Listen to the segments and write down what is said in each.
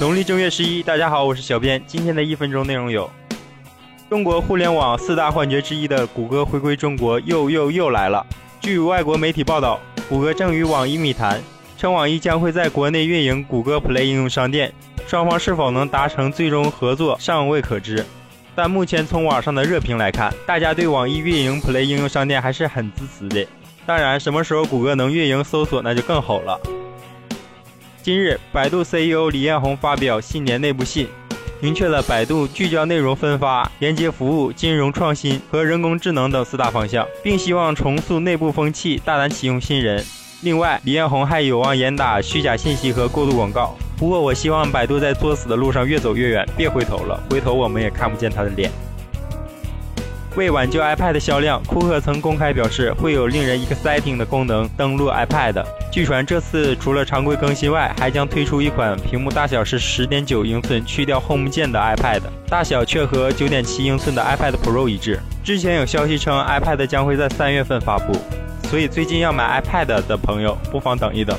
农历正月十一，大家好，我是小编。今天的一分钟内容有：中国互联网四大幻觉之一的谷歌回归中国，又又又来了。据外国媒体报道，谷歌正与网易密谈，称网易将会在国内运营谷歌 Play 应用商店，双方是否能达成最终合作尚未可知。但目前从网上的热评来看，大家对网易运营 Play 应用商店还是很支持的。当然，什么时候谷歌能运营搜索，那就更好了。今日，百度 CEO 李彦宏发表新年内部信，明确了百度聚焦内容分发、连接服务、金融创新和人工智能等四大方向，并希望重塑内部风气，大胆启用新人。另外，李彦宏还有望严打虚假信息和过度广告。不过，我希望百度在作死的路上越走越远，别回头了，回头我们也看不见他的脸。为挽救 iPad 的销量，库克曾公开表示会有令人 exciting 的功能登陆 iPad。据传这次除了常规更新外，还将推出一款屏幕大小是十点九英寸、去掉 Home 键的 iPad，大小却和九点七英寸的 iPad Pro 一致。之前有消息称 iPad 将会在三月份发布，所以最近要买 iPad 的朋友不妨等一等。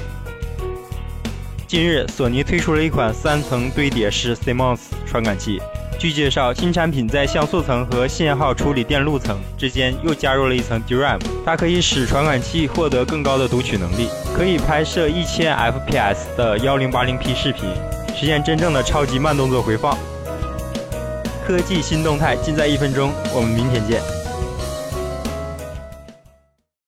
近日，索尼推出了一款三层堆叠式 CMOS 传感器。据介绍，新产品在像素层和信号处理电路层之间又加入了一层 DRAM，它可以使传感器获得更高的读取能力，可以拍摄一千 FPS 的幺零八零 P 视频，实现真正的超级慢动作回放。科技新动态尽在一分钟，我们明天见。